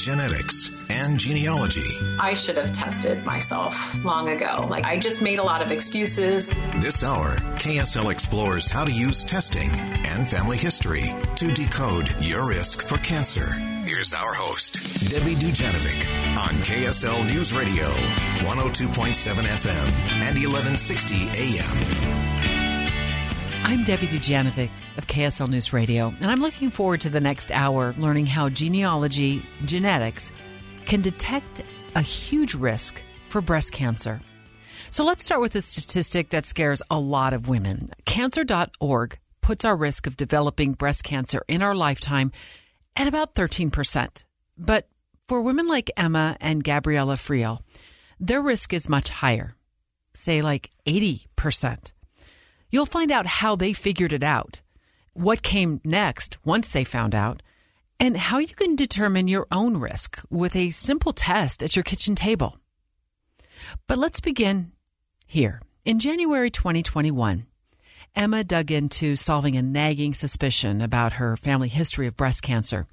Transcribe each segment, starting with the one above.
Genetics, and genealogy. I should have tested myself long ago. Like, I just made a lot of excuses. This hour, KSL explores how to use testing and family history to decode your risk for cancer. Here's our host, Debbie Dujanovic, on KSL News Radio, 102.7 FM and 1160 AM. I'm Debbie Dujanovic of KSL News Radio, and I'm looking forward to the next hour learning how genealogy, genetics, can detect a huge risk for breast cancer. So let's start with a statistic that scares a lot of women. Cancer.org puts our risk of developing breast cancer in our lifetime at about 13%. But for women like Emma and Gabriella Friel, their risk is much higher, say like 80%. You'll find out how they figured it out, what came next once they found out, and how you can determine your own risk with a simple test at your kitchen table. But let's begin here. In January 2021, Emma dug into solving a nagging suspicion about her family history of breast cancer.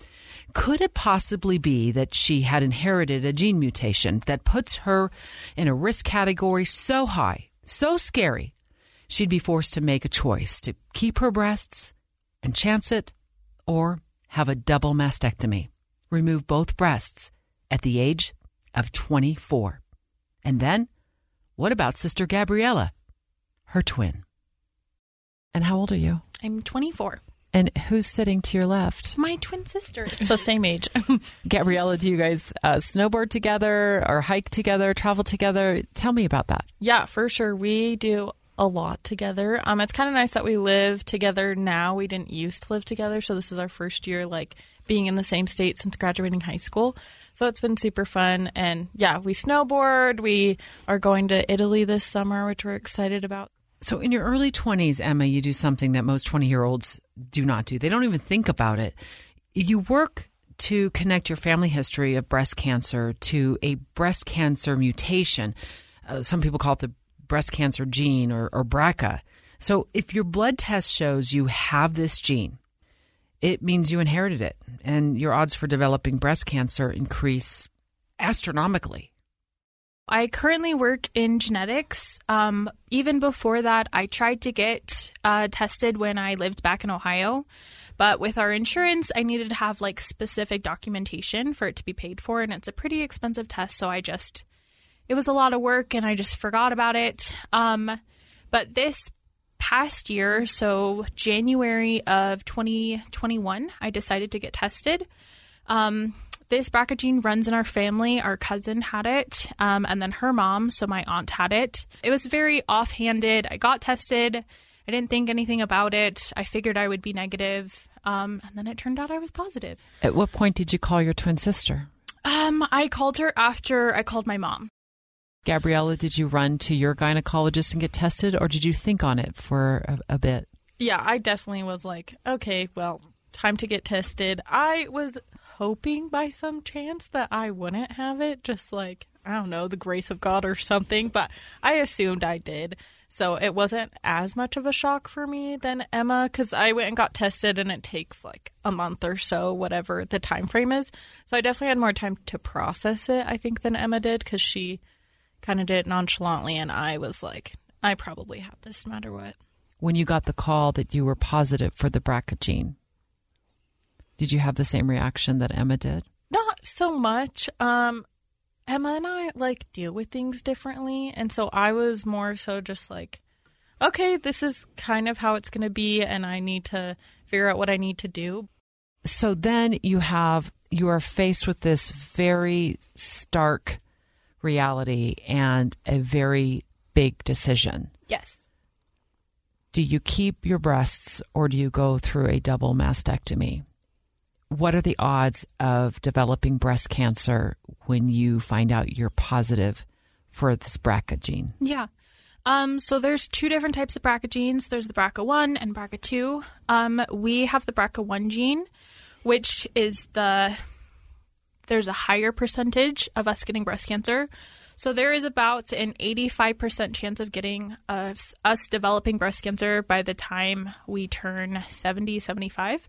Could it possibly be that she had inherited a gene mutation that puts her in a risk category so high, so scary, she'd be forced to make a choice to keep her breasts and chance it or have a double mastectomy, remove both breasts at the age of 24. And then, what about Sister Gabriella, her twin? And how old are you? I'm 24. And who's sitting to your left? My twin sister. So same age. Gabriella, do you guys uh, snowboard together or hike together, travel together? Tell me about that. Yeah, for sure. We do a lot together. Um, it's kind of nice that we live together now. We didn't used to live together, so this is our first year like being in the same state since graduating high school. So it's been super fun. And yeah, we snowboard. We are going to Italy this summer, which we're excited about. So in your early 20s, Emma, you do something that most 20 year olds do not do. They don't even think about it. You work to connect your family history of breast cancer to a breast cancer mutation. Uh, some people call it the breast cancer gene or, or BRCA. So if your blood test shows you have this gene, it means you inherited it, and your odds for developing breast cancer increase astronomically. I currently work in genetics. Um, even before that, I tried to get uh, tested when I lived back in Ohio. But with our insurance, I needed to have like specific documentation for it to be paid for, and it's a pretty expensive test. So I just it was a lot of work and I just forgot about it. Um, but this past year, so January of 2021, I decided to get tested. Um, this BRCA gene runs in our family. Our cousin had it, um, and then her mom, so my aunt had it. It was very offhanded. I got tested. I didn't think anything about it. I figured I would be negative, um, and then it turned out I was positive. At what point did you call your twin sister? Um, I called her after I called my mom. Gabriella, did you run to your gynecologist and get tested, or did you think on it for a, a bit? Yeah, I definitely was like, okay, well, time to get tested. I was hoping by some chance that I wouldn't have it, just like, I don't know, the grace of God or something, but I assumed I did. So it wasn't as much of a shock for me than Emma because I went and got tested and it takes like a month or so, whatever the time frame is. So I definitely had more time to process it, I think, than Emma did because she kind of did it nonchalantly, and I was like, I probably have this no matter what. When you got the call that you were positive for the BRCA gene, did you have the same reaction that Emma did? Not so much. Um, Emma and I like deal with things differently, and so I was more so just like, okay, this is kind of how it's going to be, and I need to figure out what I need to do. So then you have you are faced with this very stark reality and a very big decision. Yes. Do you keep your breasts or do you go through a double mastectomy? What are the odds of developing breast cancer when you find out you're positive for this BRCA gene? Yeah. Um, so there's two different types of BRCA genes. There's the BRCA1 and BRCA2. Um, we have the BRCA1 gene, which is the there's a higher percentage of us getting breast cancer. So there is about an 85% chance of getting us, developing breast cancer by the time we turn 70, 75.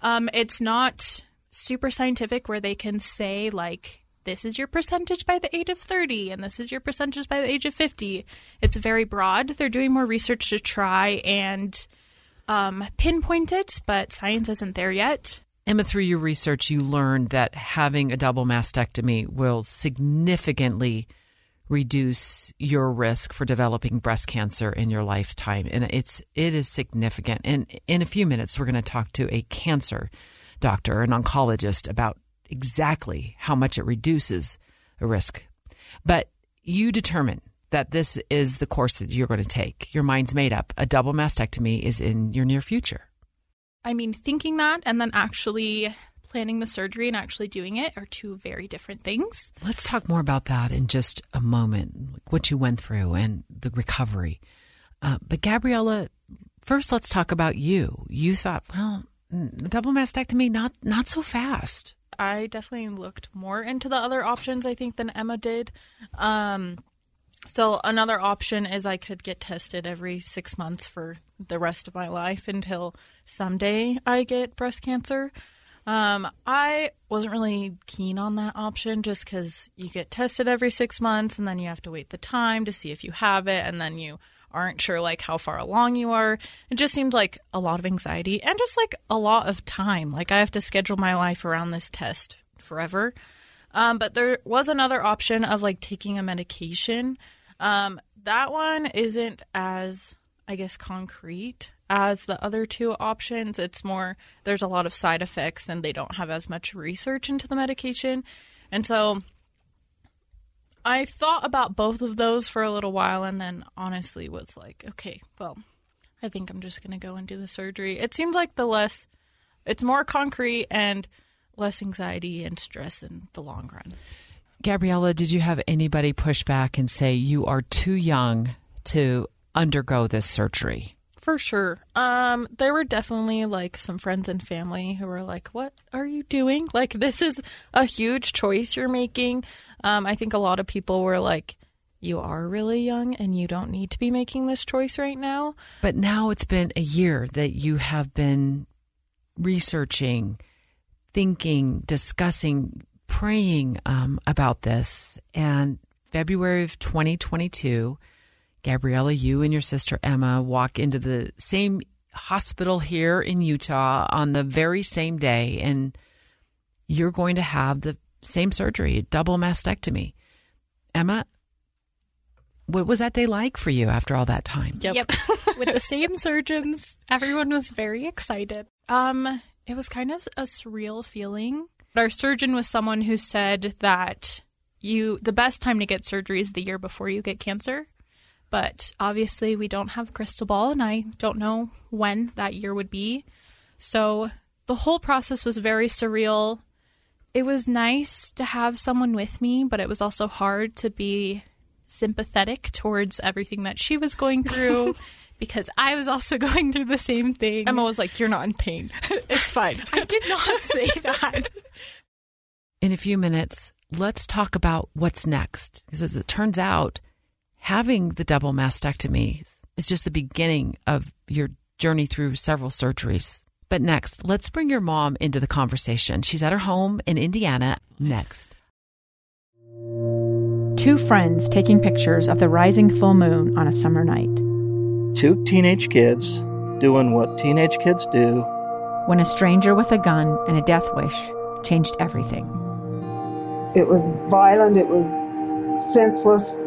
Um, it's not super scientific where they can say like this is your percentage by the age of 30 and this is your percentage by the age of 50. It's very broad. They're doing more research to try and um, pinpoint it, but science isn't there yet. Emma, through your research, you learned that having a double mastectomy will significantly reduce your risk for developing breast cancer in your lifetime, and it's it is significant. And in a few minutes, we're going to talk to a cancer doctor, an oncologist, about exactly how much it reduces a risk. But you determine that this is the course that you're going to take. Your mind's made up. A double mastectomy is in your near future. I mean, thinking that and then actually planning the surgery and actually doing it are two very different things. Let's talk more about that in just a moment, like what you went through and the recovery. Uh, but Gabriella, first let's talk about you. You thought, well, double mastectomy, not not so fast. I definitely looked more into the other options, I think, than Emma did. Um, so another option is I could get tested every six months for the rest of my life until someday I get breast cancer. Um, I wasn't really keen on that option just because you get tested every six months and then you have to wait the time to see if you have it and then you aren't sure like how far along you are. It just seemed like a lot of anxiety and just like a lot of time. Like I have to schedule my life around this test forever. Um, but there was another option of like taking a medication. Um, that one isn't as, I guess, concrete as the other two options. It's more, there's a lot of side effects and they don't have as much research into the medication. And so I thought about both of those for a little while and then honestly was like, okay, well, I think I'm just going to go and do the surgery. It seems like the less, it's more concrete and less anxiety and stress in the long run. Gabriella, did you have anybody push back and say you are too young to undergo this surgery? For sure. Um, there were definitely like some friends and family who were like, "What are you doing? Like this is a huge choice you're making." Um, I think a lot of people were like, you are really young and you don't need to be making this choice right now. But now it's been a year that you have been researching, thinking, discussing, praying um, about this. And February of 2022, Gabriella, you and your sister Emma walk into the same hospital here in Utah on the very same day, and you're going to have the same surgery, double mastectomy. Emma, what was that day like for you after all that time? Yep. yep. With the same surgeons, everyone was very excited. Um, it was kind of a surreal feeling. Our surgeon was someone who said that you the best time to get surgery is the year before you get cancer. But obviously we don't have a crystal ball and I don't know when that year would be. So the whole process was very surreal it was nice to have someone with me, but it was also hard to be sympathetic towards everything that she was going through because I was also going through the same thing. Emma was like, You're not in pain. it's fine. I did not say that. In a few minutes, let's talk about what's next. Because as it turns out, having the double mastectomy is just the beginning of your journey through several surgeries. But next, let's bring your mom into the conversation. She's at her home in Indiana next. Two friends taking pictures of the rising full moon on a summer night. Two teenage kids doing what teenage kids do. When a stranger with a gun and a death wish changed everything. It was violent, it was senseless,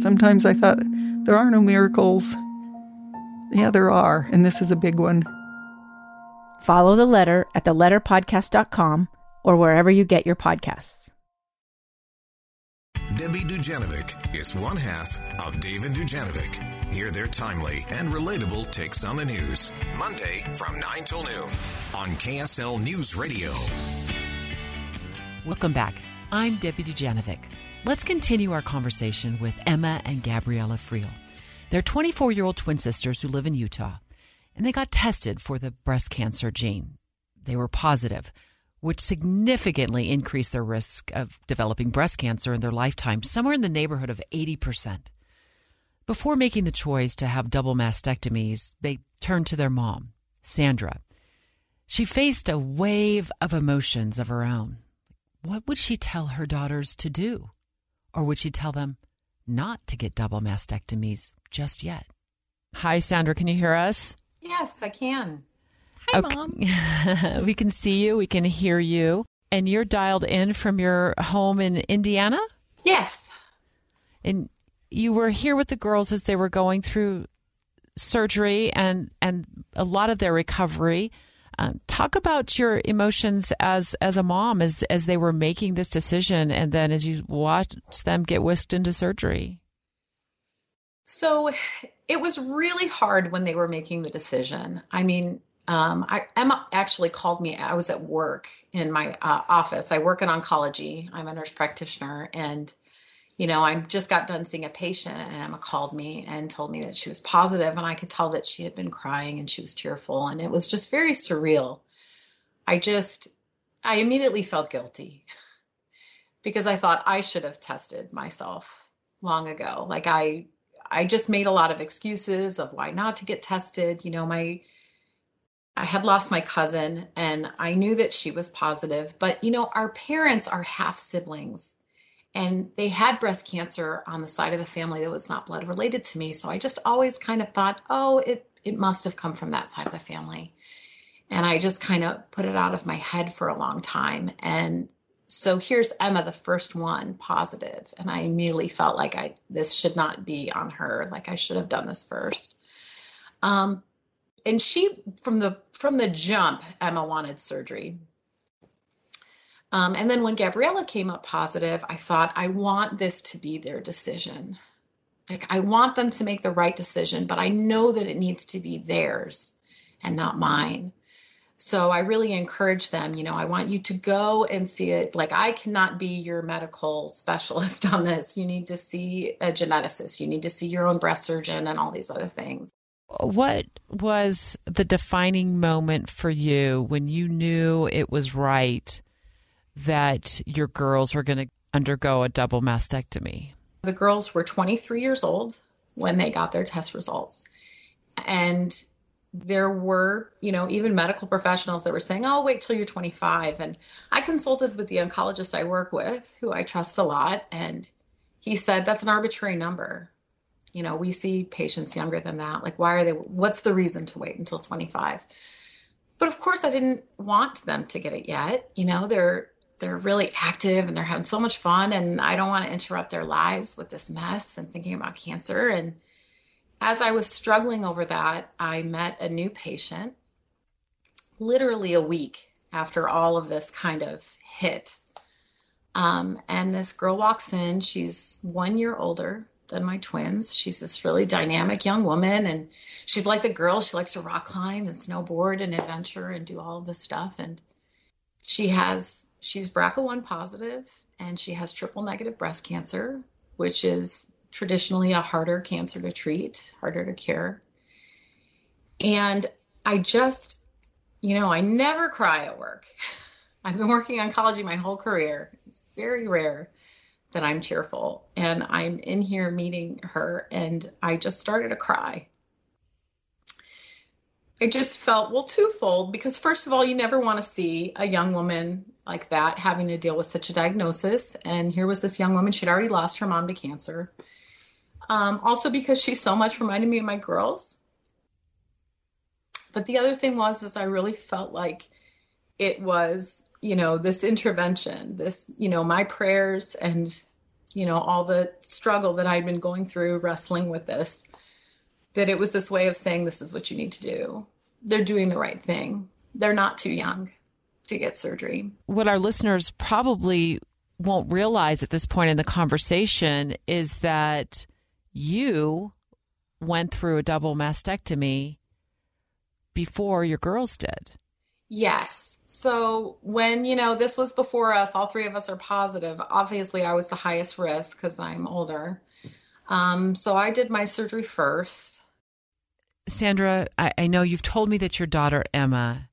Sometimes I thought, there are no miracles. Yeah, there are, and this is a big one. Follow the letter at theletterpodcast.com or wherever you get your podcasts. Debbie Dujanovic is one half of Dave and Dujanovic. Hear their timely and relatable takes on the news. Monday from 9 till noon on KSL News Radio. Welcome back. I'm Debbie Dujanovic. Let's continue our conversation with Emma and Gabriella Friel. They're 24 year old twin sisters who live in Utah, and they got tested for the breast cancer gene. They were positive, which significantly increased their risk of developing breast cancer in their lifetime, somewhere in the neighborhood of 80%. Before making the choice to have double mastectomies, they turned to their mom, Sandra. She faced a wave of emotions of her own. What would she tell her daughters to do? Or would she tell them not to get double mastectomies just yet? Hi, Sandra. Can you hear us? Yes, I can. Hi, okay. Mom. we can see you, we can hear you. And you're dialed in from your home in Indiana? Yes. And you were here with the girls as they were going through surgery and, and a lot of their recovery. Uh, talk about your emotions as as a mom as as they were making this decision, and then as you watched them get whisked into surgery. So, it was really hard when they were making the decision. I mean, um, I, Emma actually called me. I was at work in my uh, office. I work in oncology. I'm a nurse practitioner, and you know, I just got done seeing a patient, and Emma called me and told me that she was positive, and I could tell that she had been crying and she was tearful, and it was just very surreal. I just, I immediately felt guilty because I thought I should have tested myself long ago. Like I, I just made a lot of excuses of why not to get tested. You know, my, I had lost my cousin, and I knew that she was positive, but you know, our parents are half siblings and they had breast cancer on the side of the family that was not blood related to me. So i just always kind of thought oh it it must have come from that side of the family. And i just kind of put it out of my head for a long time. And so here's emma the first one positive. And i immediately felt like i this should not be on her. Like i should have done this first. Um and she from the from the jump emma wanted surgery um, and then when Gabriella came up positive, I thought, I want this to be their decision. Like, I want them to make the right decision, but I know that it needs to be theirs and not mine. So I really encourage them, you know, I want you to go and see it. Like, I cannot be your medical specialist on this. You need to see a geneticist, you need to see your own breast surgeon, and all these other things. What was the defining moment for you when you knew it was right that your girls were going to undergo a double mastectomy? The girls were 23 years old when they got their test results. And there were, you know, even medical professionals that were saying, oh, wait till you're 25. And I consulted with the oncologist I work with, who I trust a lot. And he said, that's an arbitrary number. You know, we see patients younger than that. Like, why are they, what's the reason to wait until 25? But of course, I didn't want them to get it yet. You know, they're they're really active and they're having so much fun and I don't want to interrupt their lives with this mess and thinking about cancer and as I was struggling over that, I met a new patient literally a week after all of this kind of hit. Um, and this girl walks in. She's one year older than my twins. She's this really dynamic young woman, and she's like the girl. She likes to rock climb and snowboard and adventure and do all of this stuff. And she has she's BRCA1 positive and she has triple negative breast cancer, which is traditionally a harder cancer to treat, harder to cure. And I just, you know, I never cry at work. I've been working oncology my whole career. It's very rare that I'm cheerful. And I'm in here meeting her, and I just started to cry. I just felt, well, twofold, because first of all, you never want to see a young woman like that having to deal with such a diagnosis. And here was this young woman, she'd already lost her mom to cancer. Um, also, because she so much reminded me of my girls. But the other thing was, is I really felt like it was, you know, this intervention, this, you know, my prayers and, you know, all the struggle that I'd been going through wrestling with this that it was this way of saying this is what you need to do. They're doing the right thing. They're not too young to get surgery. What our listeners probably won't realize at this point in the conversation is that you went through a double mastectomy before your girls did. Yes. So when, you know, this was before us, all three of us are positive. Obviously, I was the highest risk because I'm older. Um, so I did my surgery first. Sandra, I, I know you've told me that your daughter Emma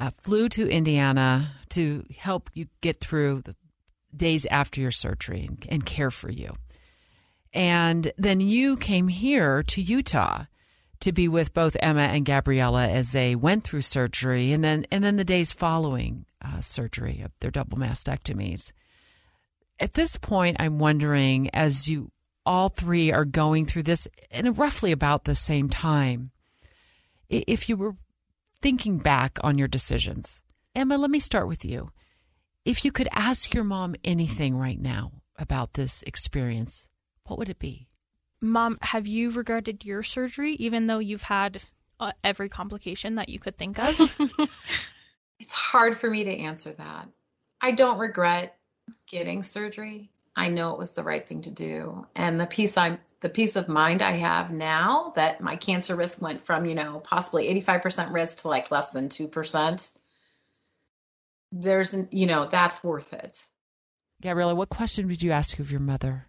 uh, flew to Indiana to help you get through the days after your surgery and, and care for you. And then you came here to Utah to be with both Emma and Gabriella as they went through surgery, and then and then the days following uh, surgery of their double mastectomies. At this point, I'm wondering, as you all three are going through this in roughly about the same time. If you were thinking back on your decisions, Emma, let me start with you. If you could ask your mom anything right now about this experience, what would it be? Mom, have you regretted your surgery, even though you've had uh, every complication that you could think of? it's hard for me to answer that. I don't regret getting surgery. I know it was the right thing to do. And the peace I'm the peace of mind I have now that my cancer risk went from, you know, possibly 85% risk to like less than 2%. There's you know, that's worth it. Gabriella, what question would you ask of your mother?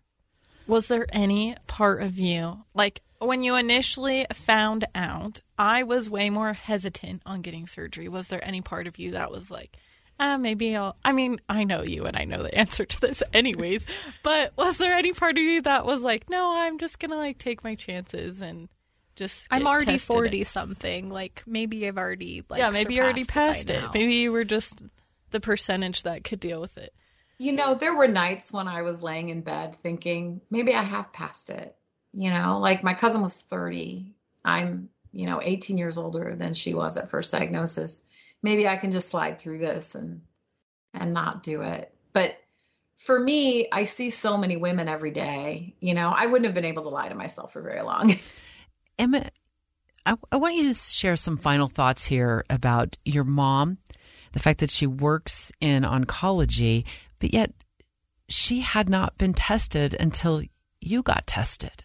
Was there any part of you like when you initially found out, I was way more hesitant on getting surgery. Was there any part of you that was like, uh, maybe I'll. I mean, I know you and I know the answer to this anyways, but was there any part of you that was like, no, I'm just going to like take my chances and just. I'm already 40 something. Like maybe I've already, like, yeah, maybe you already passed it. it. Maybe you were just the percentage that could deal with it. You know, there were nights when I was laying in bed thinking, maybe I have passed it. You know, like my cousin was 30. I'm, you know, 18 years older than she was at first diagnosis maybe I can just slide through this and and not do it. But for me, I see so many women every day. You know, I wouldn't have been able to lie to myself for very long. Emma, I, I want you to share some final thoughts here about your mom, the fact that she works in oncology, but yet she had not been tested until you got tested.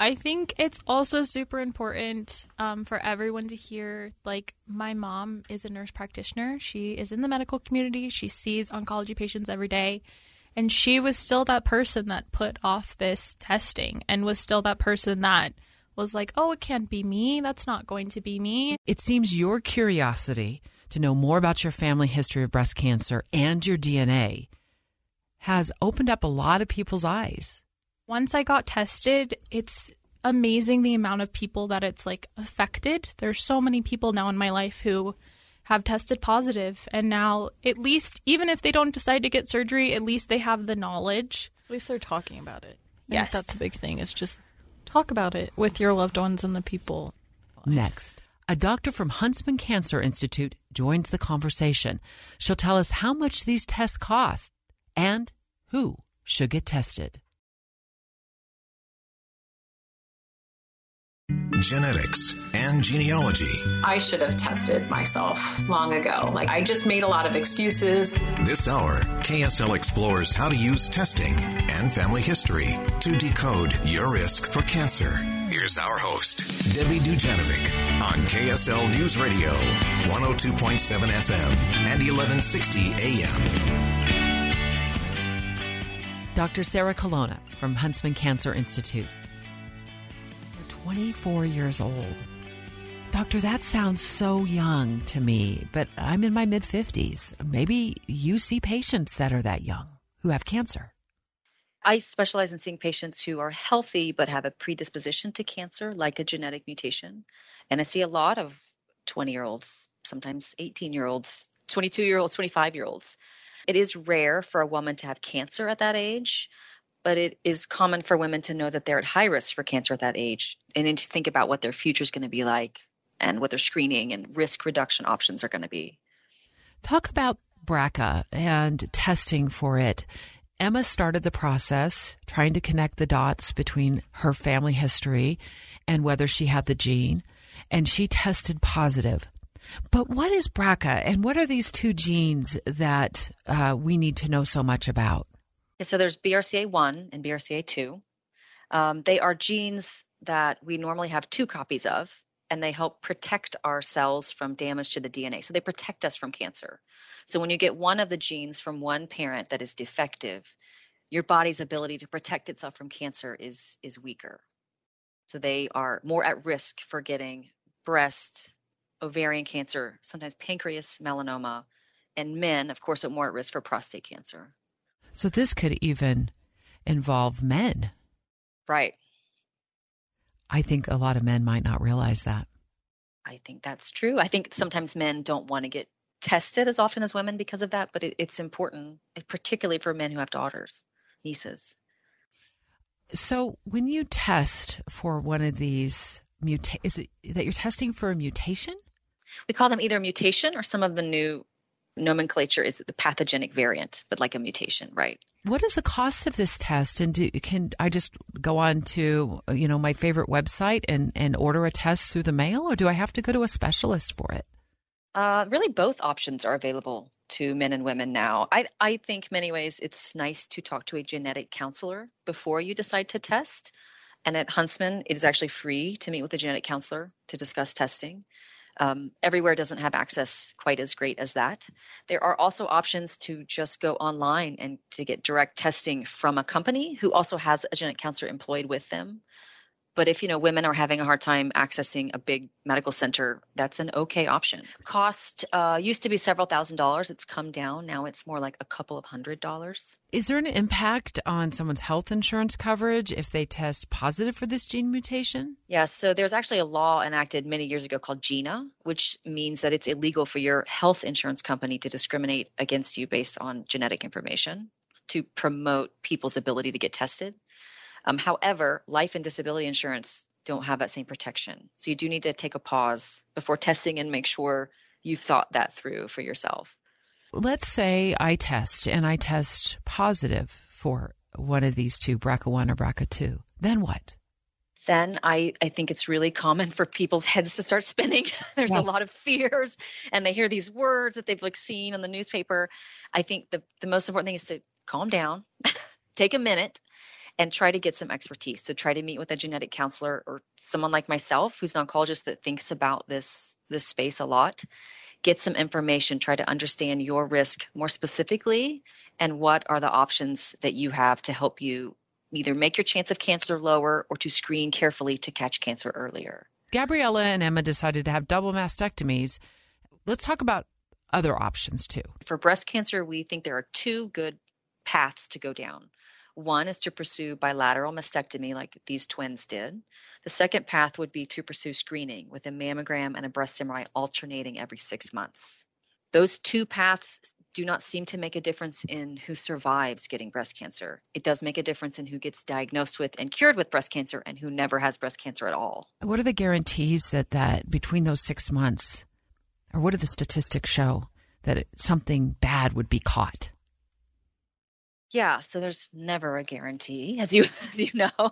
I think it's also super important um, for everyone to hear. Like, my mom is a nurse practitioner. She is in the medical community. She sees oncology patients every day. And she was still that person that put off this testing and was still that person that was like, oh, it can't be me. That's not going to be me. It seems your curiosity to know more about your family history of breast cancer and your DNA has opened up a lot of people's eyes once I got tested, it's amazing the amount of people that it's like affected. There's so many people now in my life who have tested positive and now at least even if they don't decide to get surgery, at least they have the knowledge. At least they're talking about it. yes. that's a big thing is just talk about it with your loved ones and the people. Next, a doctor from Huntsman Cancer Institute joins the conversation. She'll tell us how much these tests cost and who should get tested. Genetics, and genealogy. I should have tested myself long ago. Like, I just made a lot of excuses. This hour, KSL explores how to use testing and family history to decode your risk for cancer. Here's our host, Debbie Dujanovic, on KSL News Radio, 102.7 FM and 1160 AM. Dr. Sarah Colonna from Huntsman Cancer Institute 24 years old. Doctor, that sounds so young to me, but I'm in my mid 50s. Maybe you see patients that are that young who have cancer. I specialize in seeing patients who are healthy but have a predisposition to cancer, like a genetic mutation. And I see a lot of 20 year olds, sometimes 18 year olds, 22 year olds, 25 year olds. It is rare for a woman to have cancer at that age, but it is common for women to know that they're at high risk for cancer at that age and then to think about what their future is going to be like and what their screening and risk reduction options are going to be. Talk about BRCA and testing for it. Emma started the process trying to connect the dots between her family history and whether she had the gene, and she tested positive. But what is BRCA, and what are these two genes that uh, we need to know so much about? So there's BRCA1 and BRCA2. Um, they are genes that we normally have two copies of, and they help protect our cells from damage to the DNA. So they protect us from cancer. So when you get one of the genes from one parent that is defective, your body's ability to protect itself from cancer is is weaker. So they are more at risk for getting breast, ovarian cancer, sometimes pancreas, melanoma, and men, of course, are more at risk for prostate cancer. So this could even involve men. Right. I think a lot of men might not realize that. I think that's true. I think sometimes men don't want to get tested as often as women because of that, but it, it's important, particularly for men who have daughters, nieces. So when you test for one of these muta- is it that you're testing for a mutation? We call them either mutation or some of the new nomenclature is the pathogenic variant, but like a mutation, right? What is the cost of this test? And do, can I just go on to you know my favorite website and and order a test through the mail, or do I have to go to a specialist for it? Uh, really, both options are available to men and women now. I I think many ways it's nice to talk to a genetic counselor before you decide to test. And at Huntsman, it is actually free to meet with a genetic counselor to discuss testing. Um, everywhere doesn't have access quite as great as that. There are also options to just go online and to get direct testing from a company who also has a genetic counselor employed with them. But if you know women are having a hard time accessing a big medical center, that's an okay option. Cost uh, used to be several thousand dollars. It's come down now. It's more like a couple of hundred dollars. Is there an impact on someone's health insurance coverage if they test positive for this gene mutation? Yes. So there's actually a law enacted many years ago called GINA, which means that it's illegal for your health insurance company to discriminate against you based on genetic information to promote people's ability to get tested. Um, however, life and disability insurance don't have that same protection. So you do need to take a pause before testing and make sure you've thought that through for yourself. Let's say I test and I test positive for one of these two, BRCA1 or BRCA2. Then what? Then I, I think it's really common for people's heads to start spinning. There's yes. a lot of fears and they hear these words that they've like seen on the newspaper. I think the, the most important thing is to calm down, take a minute, and try to get some expertise. So try to meet with a genetic counselor or someone like myself who's an oncologist that thinks about this this space a lot. Get some information, try to understand your risk more specifically and what are the options that you have to help you either make your chance of cancer lower or to screen carefully to catch cancer earlier. Gabriella and Emma decided to have double mastectomies. Let's talk about other options too. For breast cancer, we think there are two good paths to go down. One is to pursue bilateral mastectomy, like these twins did. The second path would be to pursue screening with a mammogram and a breast MRI alternating every six months. Those two paths do not seem to make a difference in who survives getting breast cancer. It does make a difference in who gets diagnosed with and cured with breast cancer and who never has breast cancer at all. What are the guarantees that that between those 6 months or what do the statistics show that something bad would be caught? Yeah, so there's never a guarantee, as you as you know.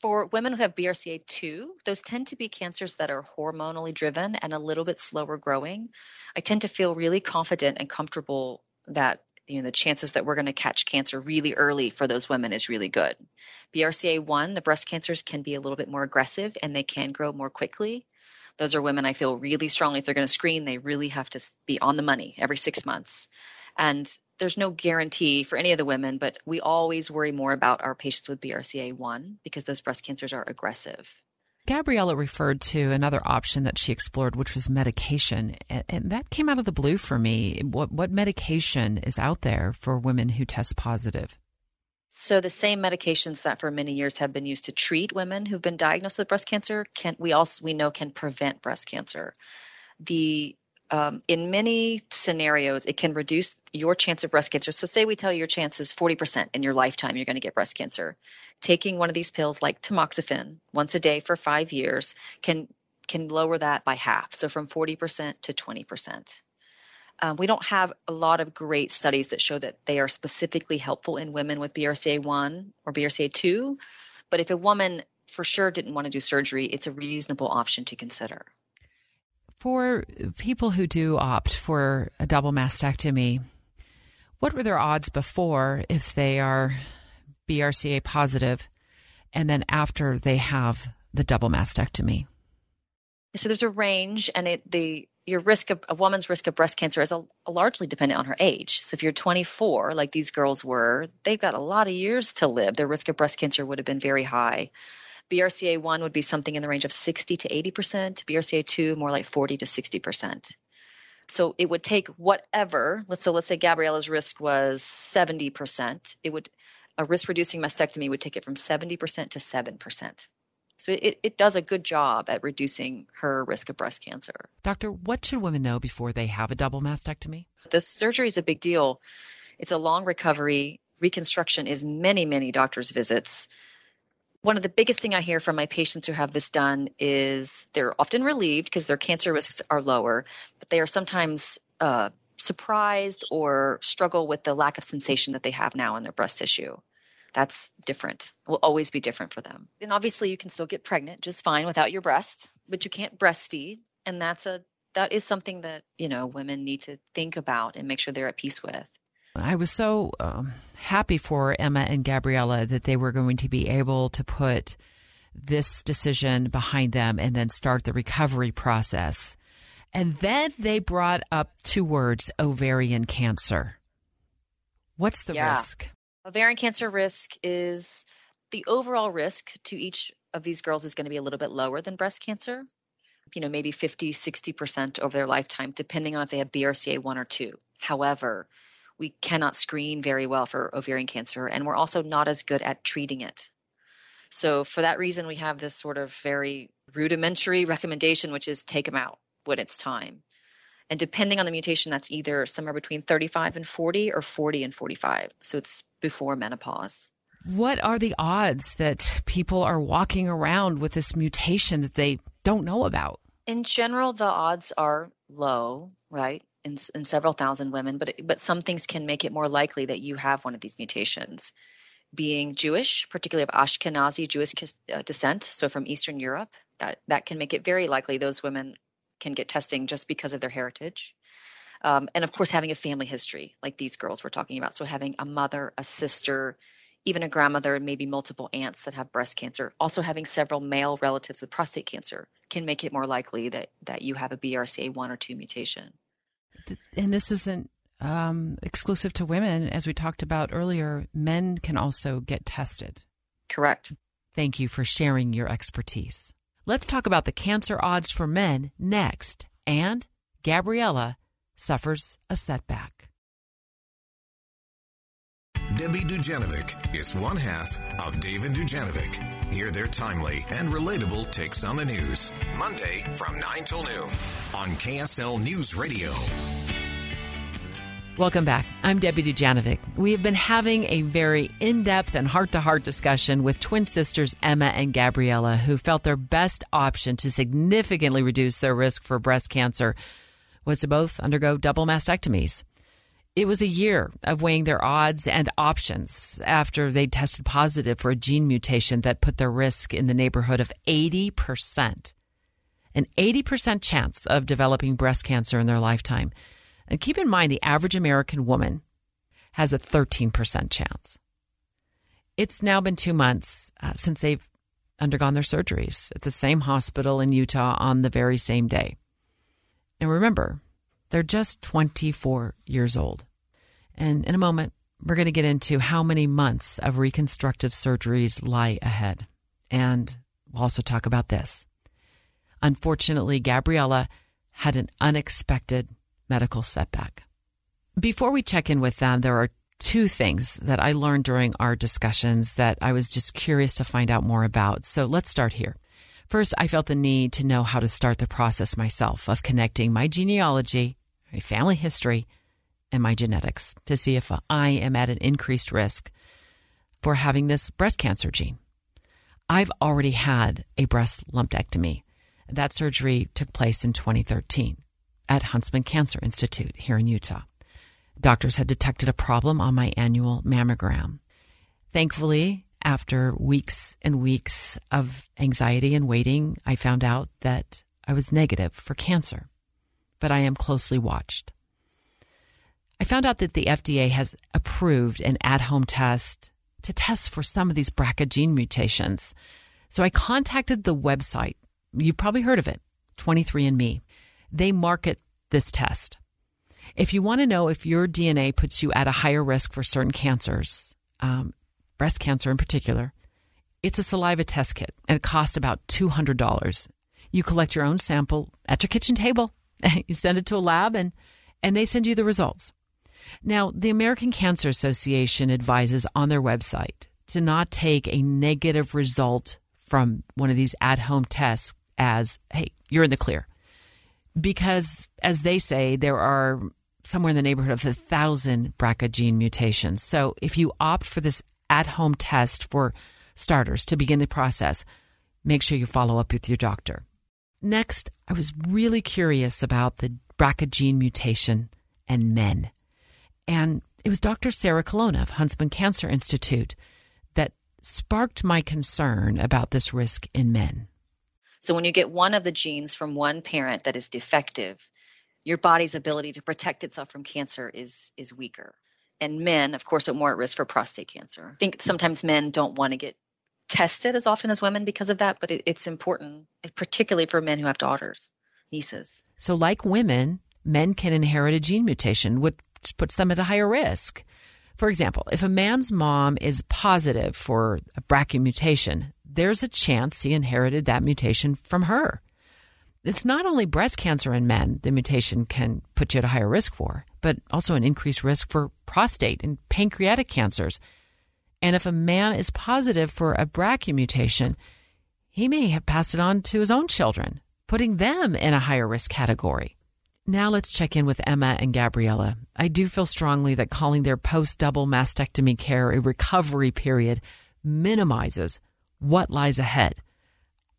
For women who have BRCA2, those tend to be cancers that are hormonally driven and a little bit slower growing. I tend to feel really confident and comfortable that you know the chances that we're going to catch cancer really early for those women is really good. BRCA1, the breast cancers can be a little bit more aggressive and they can grow more quickly. Those are women I feel really strongly if they're going to screen, they really have to be on the money every 6 months. And there's no guarantee for any of the women, but we always worry more about our patients with BRCA1 because those breast cancers are aggressive. Gabriella referred to another option that she explored, which was medication, and, that came out of the blue for me. What what medication is out there for women who test positive? So the same medications that for many years have been used to treat women who've been diagnosed with breast cancer can we also we know can prevent breast cancer. The um, in many scenarios, it can reduce your chance of breast cancer. So, say we tell you your chance is 40% in your lifetime you're going to get breast cancer. Taking one of these pills like tamoxifen once a day for five years can can lower that by half. So, from 40% to 20%. Um, we don't have a lot of great studies that show that they are specifically helpful in women with BRCA1 or BRCA2. But if a woman for sure didn't want to do surgery, it's a reasonable option to consider. For people who do opt for a double mastectomy, what were their odds before if they are BRCA positive and then after they have the double mastectomy? So there's a range, and it, the your risk of a woman's risk of breast cancer is a, a largely dependent on her age. So if you're 24, like these girls were, they've got a lot of years to live. Their risk of breast cancer would have been very high. BRCA1 would be something in the range of 60 to 80%, BRCA2 more like 40 to 60%. So it would take whatever, let's so let's say Gabriella's risk was 70%, it would a risk reducing mastectomy would take it from 70% to 7%. So it, it does a good job at reducing her risk of breast cancer. Doctor, what should women know before they have a double mastectomy? The surgery is a big deal. It's a long recovery. Reconstruction is many, many doctor's visits one of the biggest thing I hear from my patients who have this done is they're often relieved because their cancer risks are lower, but they are sometimes uh, surprised or struggle with the lack of sensation that they have now in their breast tissue. That's different. Will always be different for them. And obviously, you can still get pregnant just fine without your breast, but you can't breastfeed, and that's a that is something that you know women need to think about and make sure they're at peace with. I was so um, happy for Emma and Gabriella that they were going to be able to put this decision behind them and then start the recovery process. And then they brought up two words ovarian cancer. What's the yeah. risk? Ovarian cancer risk is the overall risk to each of these girls is going to be a little bit lower than breast cancer. You know, maybe 50, 60% over their lifetime, depending on if they have BRCA1 or 2. However, we cannot screen very well for ovarian cancer, and we're also not as good at treating it. So, for that reason, we have this sort of very rudimentary recommendation, which is take them out when it's time. And depending on the mutation, that's either somewhere between 35 and 40 or 40 and 45. So, it's before menopause. What are the odds that people are walking around with this mutation that they don't know about? In general, the odds are low, right? In, in several thousand women, but but some things can make it more likely that you have one of these mutations. Being Jewish, particularly of Ashkenazi Jewish uh, descent, so from Eastern Europe, that that can make it very likely those women can get testing just because of their heritage. Um, and of course, having a family history, like these girls we're talking about. So having a mother, a sister, even a grandmother, and maybe multiple aunts that have breast cancer. Also having several male relatives with prostate cancer can make it more likely that that you have a BRCA1 or 2 mutation and this isn't um, exclusive to women. As we talked about earlier, men can also get tested. Correct. Thank you for sharing your expertise. Let's talk about the cancer odds for men next. And Gabriella suffers a setback. Debbie Dujanovic is one half of Dave and Dujanovic. Hear their timely and relatable takes on the news. Monday from 9 till noon on KSL News Radio. Welcome back. I'm Debbie Dujanovic. We have been having a very in depth and heart to heart discussion with twin sisters Emma and Gabriella, who felt their best option to significantly reduce their risk for breast cancer was to both undergo double mastectomies. It was a year of weighing their odds and options after they tested positive for a gene mutation that put their risk in the neighborhood of 80%. An 80% chance of developing breast cancer in their lifetime. And keep in mind, the average American woman has a 13% chance. It's now been two months uh, since they've undergone their surgeries at the same hospital in Utah on the very same day. And remember, they're just 24 years old. And in a moment, we're going to get into how many months of reconstructive surgeries lie ahead and We'll also talk about this. Unfortunately, Gabriella had an unexpected medical setback. Before we check in with them, there are two things that I learned during our discussions that I was just curious to find out more about. So let's start here. First, I felt the need to know how to start the process myself of connecting my genealogy, my family history, and my genetics to see if I am at an increased risk for having this breast cancer gene. I've already had a breast lumpectomy. That surgery took place in 2013 at Huntsman Cancer Institute here in Utah. Doctors had detected a problem on my annual mammogram. Thankfully, after weeks and weeks of anxiety and waiting, I found out that I was negative for cancer, but I am closely watched. I found out that the FDA has approved an at home test to test for some of these BRCA gene mutations. So I contacted the website. You've probably heard of it, 23andMe. They market this test. If you want to know if your DNA puts you at a higher risk for certain cancers, um, breast cancer in particular, it's a saliva test kit and it costs about $200. You collect your own sample at your kitchen table, you send it to a lab, and, and they send you the results. Now, the American Cancer Association advises on their website to not take a negative result from one of these at home tests as, hey, you're in the clear. Because, as they say, there are somewhere in the neighborhood of a thousand BRCA gene mutations. So, if you opt for this at home test for starters to begin the process, make sure you follow up with your doctor. Next, I was really curious about the BRCA gene mutation and men. And it was Dr. Sarah Colonna of Huntsman Cancer Institute that sparked my concern about this risk in men. So, when you get one of the genes from one parent that is defective, your body's ability to protect itself from cancer is, is weaker and men, of course, are more at risk for prostate cancer. I think sometimes men don't want to get tested as often as women because of that, but it, it's important, particularly for men who have daughters, nieces. So, like women, men can inherit a gene mutation, which puts them at a higher risk. For example, if a man's mom is positive for a BRCA mutation, there's a chance he inherited that mutation from her. It's not only breast cancer in men the mutation can put you at a higher risk for, but also an increased risk for prostate and pancreatic cancers. And if a man is positive for a BRCA mutation, he may have passed it on to his own children, putting them in a higher risk category. Now let's check in with Emma and Gabriella. I do feel strongly that calling their post double mastectomy care a recovery period minimizes what lies ahead.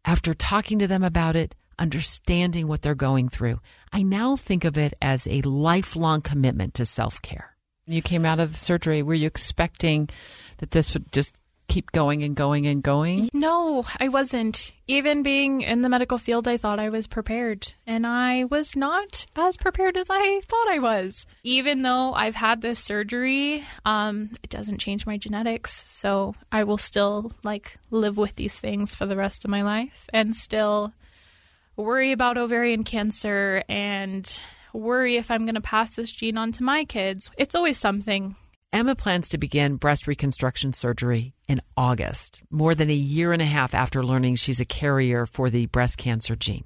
After talking to them about it, understanding what they're going through. I now think of it as a lifelong commitment to self care. You came out of surgery. Were you expecting that this would just keep going and going and going? No, I wasn't. Even being in the medical field, I thought I was prepared, and I was not as prepared as I thought I was. Even though I've had this surgery, um, it doesn't change my genetics, so I will still like live with these things for the rest of my life, and still worry about ovarian cancer and worry if I'm going to pass this gene on to my kids. It's always something. Emma plans to begin breast reconstruction surgery in August, more than a year and a half after learning she's a carrier for the breast cancer gene.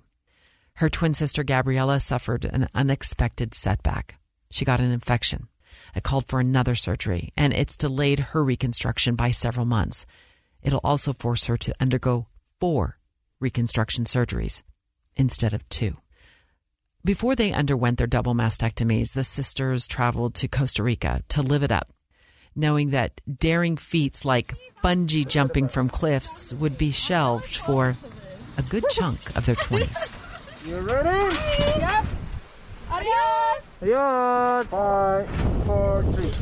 Her twin sister Gabriella suffered an unexpected setback. She got an infection. It called for another surgery, and it's delayed her reconstruction by several months. It'll also force her to undergo four reconstruction surgeries instead of two. Before they underwent their double mastectomies, the sisters traveled to Costa Rica to live it up, knowing that daring feats like bungee jumping from cliffs would be shelved for a good chunk of their 20s. You ready? Yep. Adios. Adios. Five, four, three.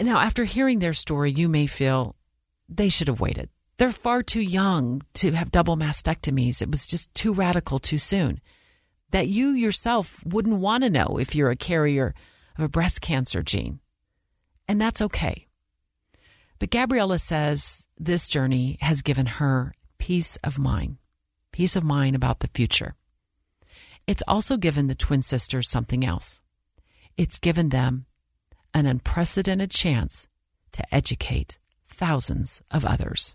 now, after hearing their story, you may feel they should have waited. They're far too young to have double mastectomies. It was just too radical too soon. That you yourself wouldn't want to know if you're a carrier of a breast cancer gene. And that's okay. But Gabriella says this journey has given her peace of mind, peace of mind about the future. It's also given the twin sisters something else. It's given them an unprecedented chance to educate thousands of others.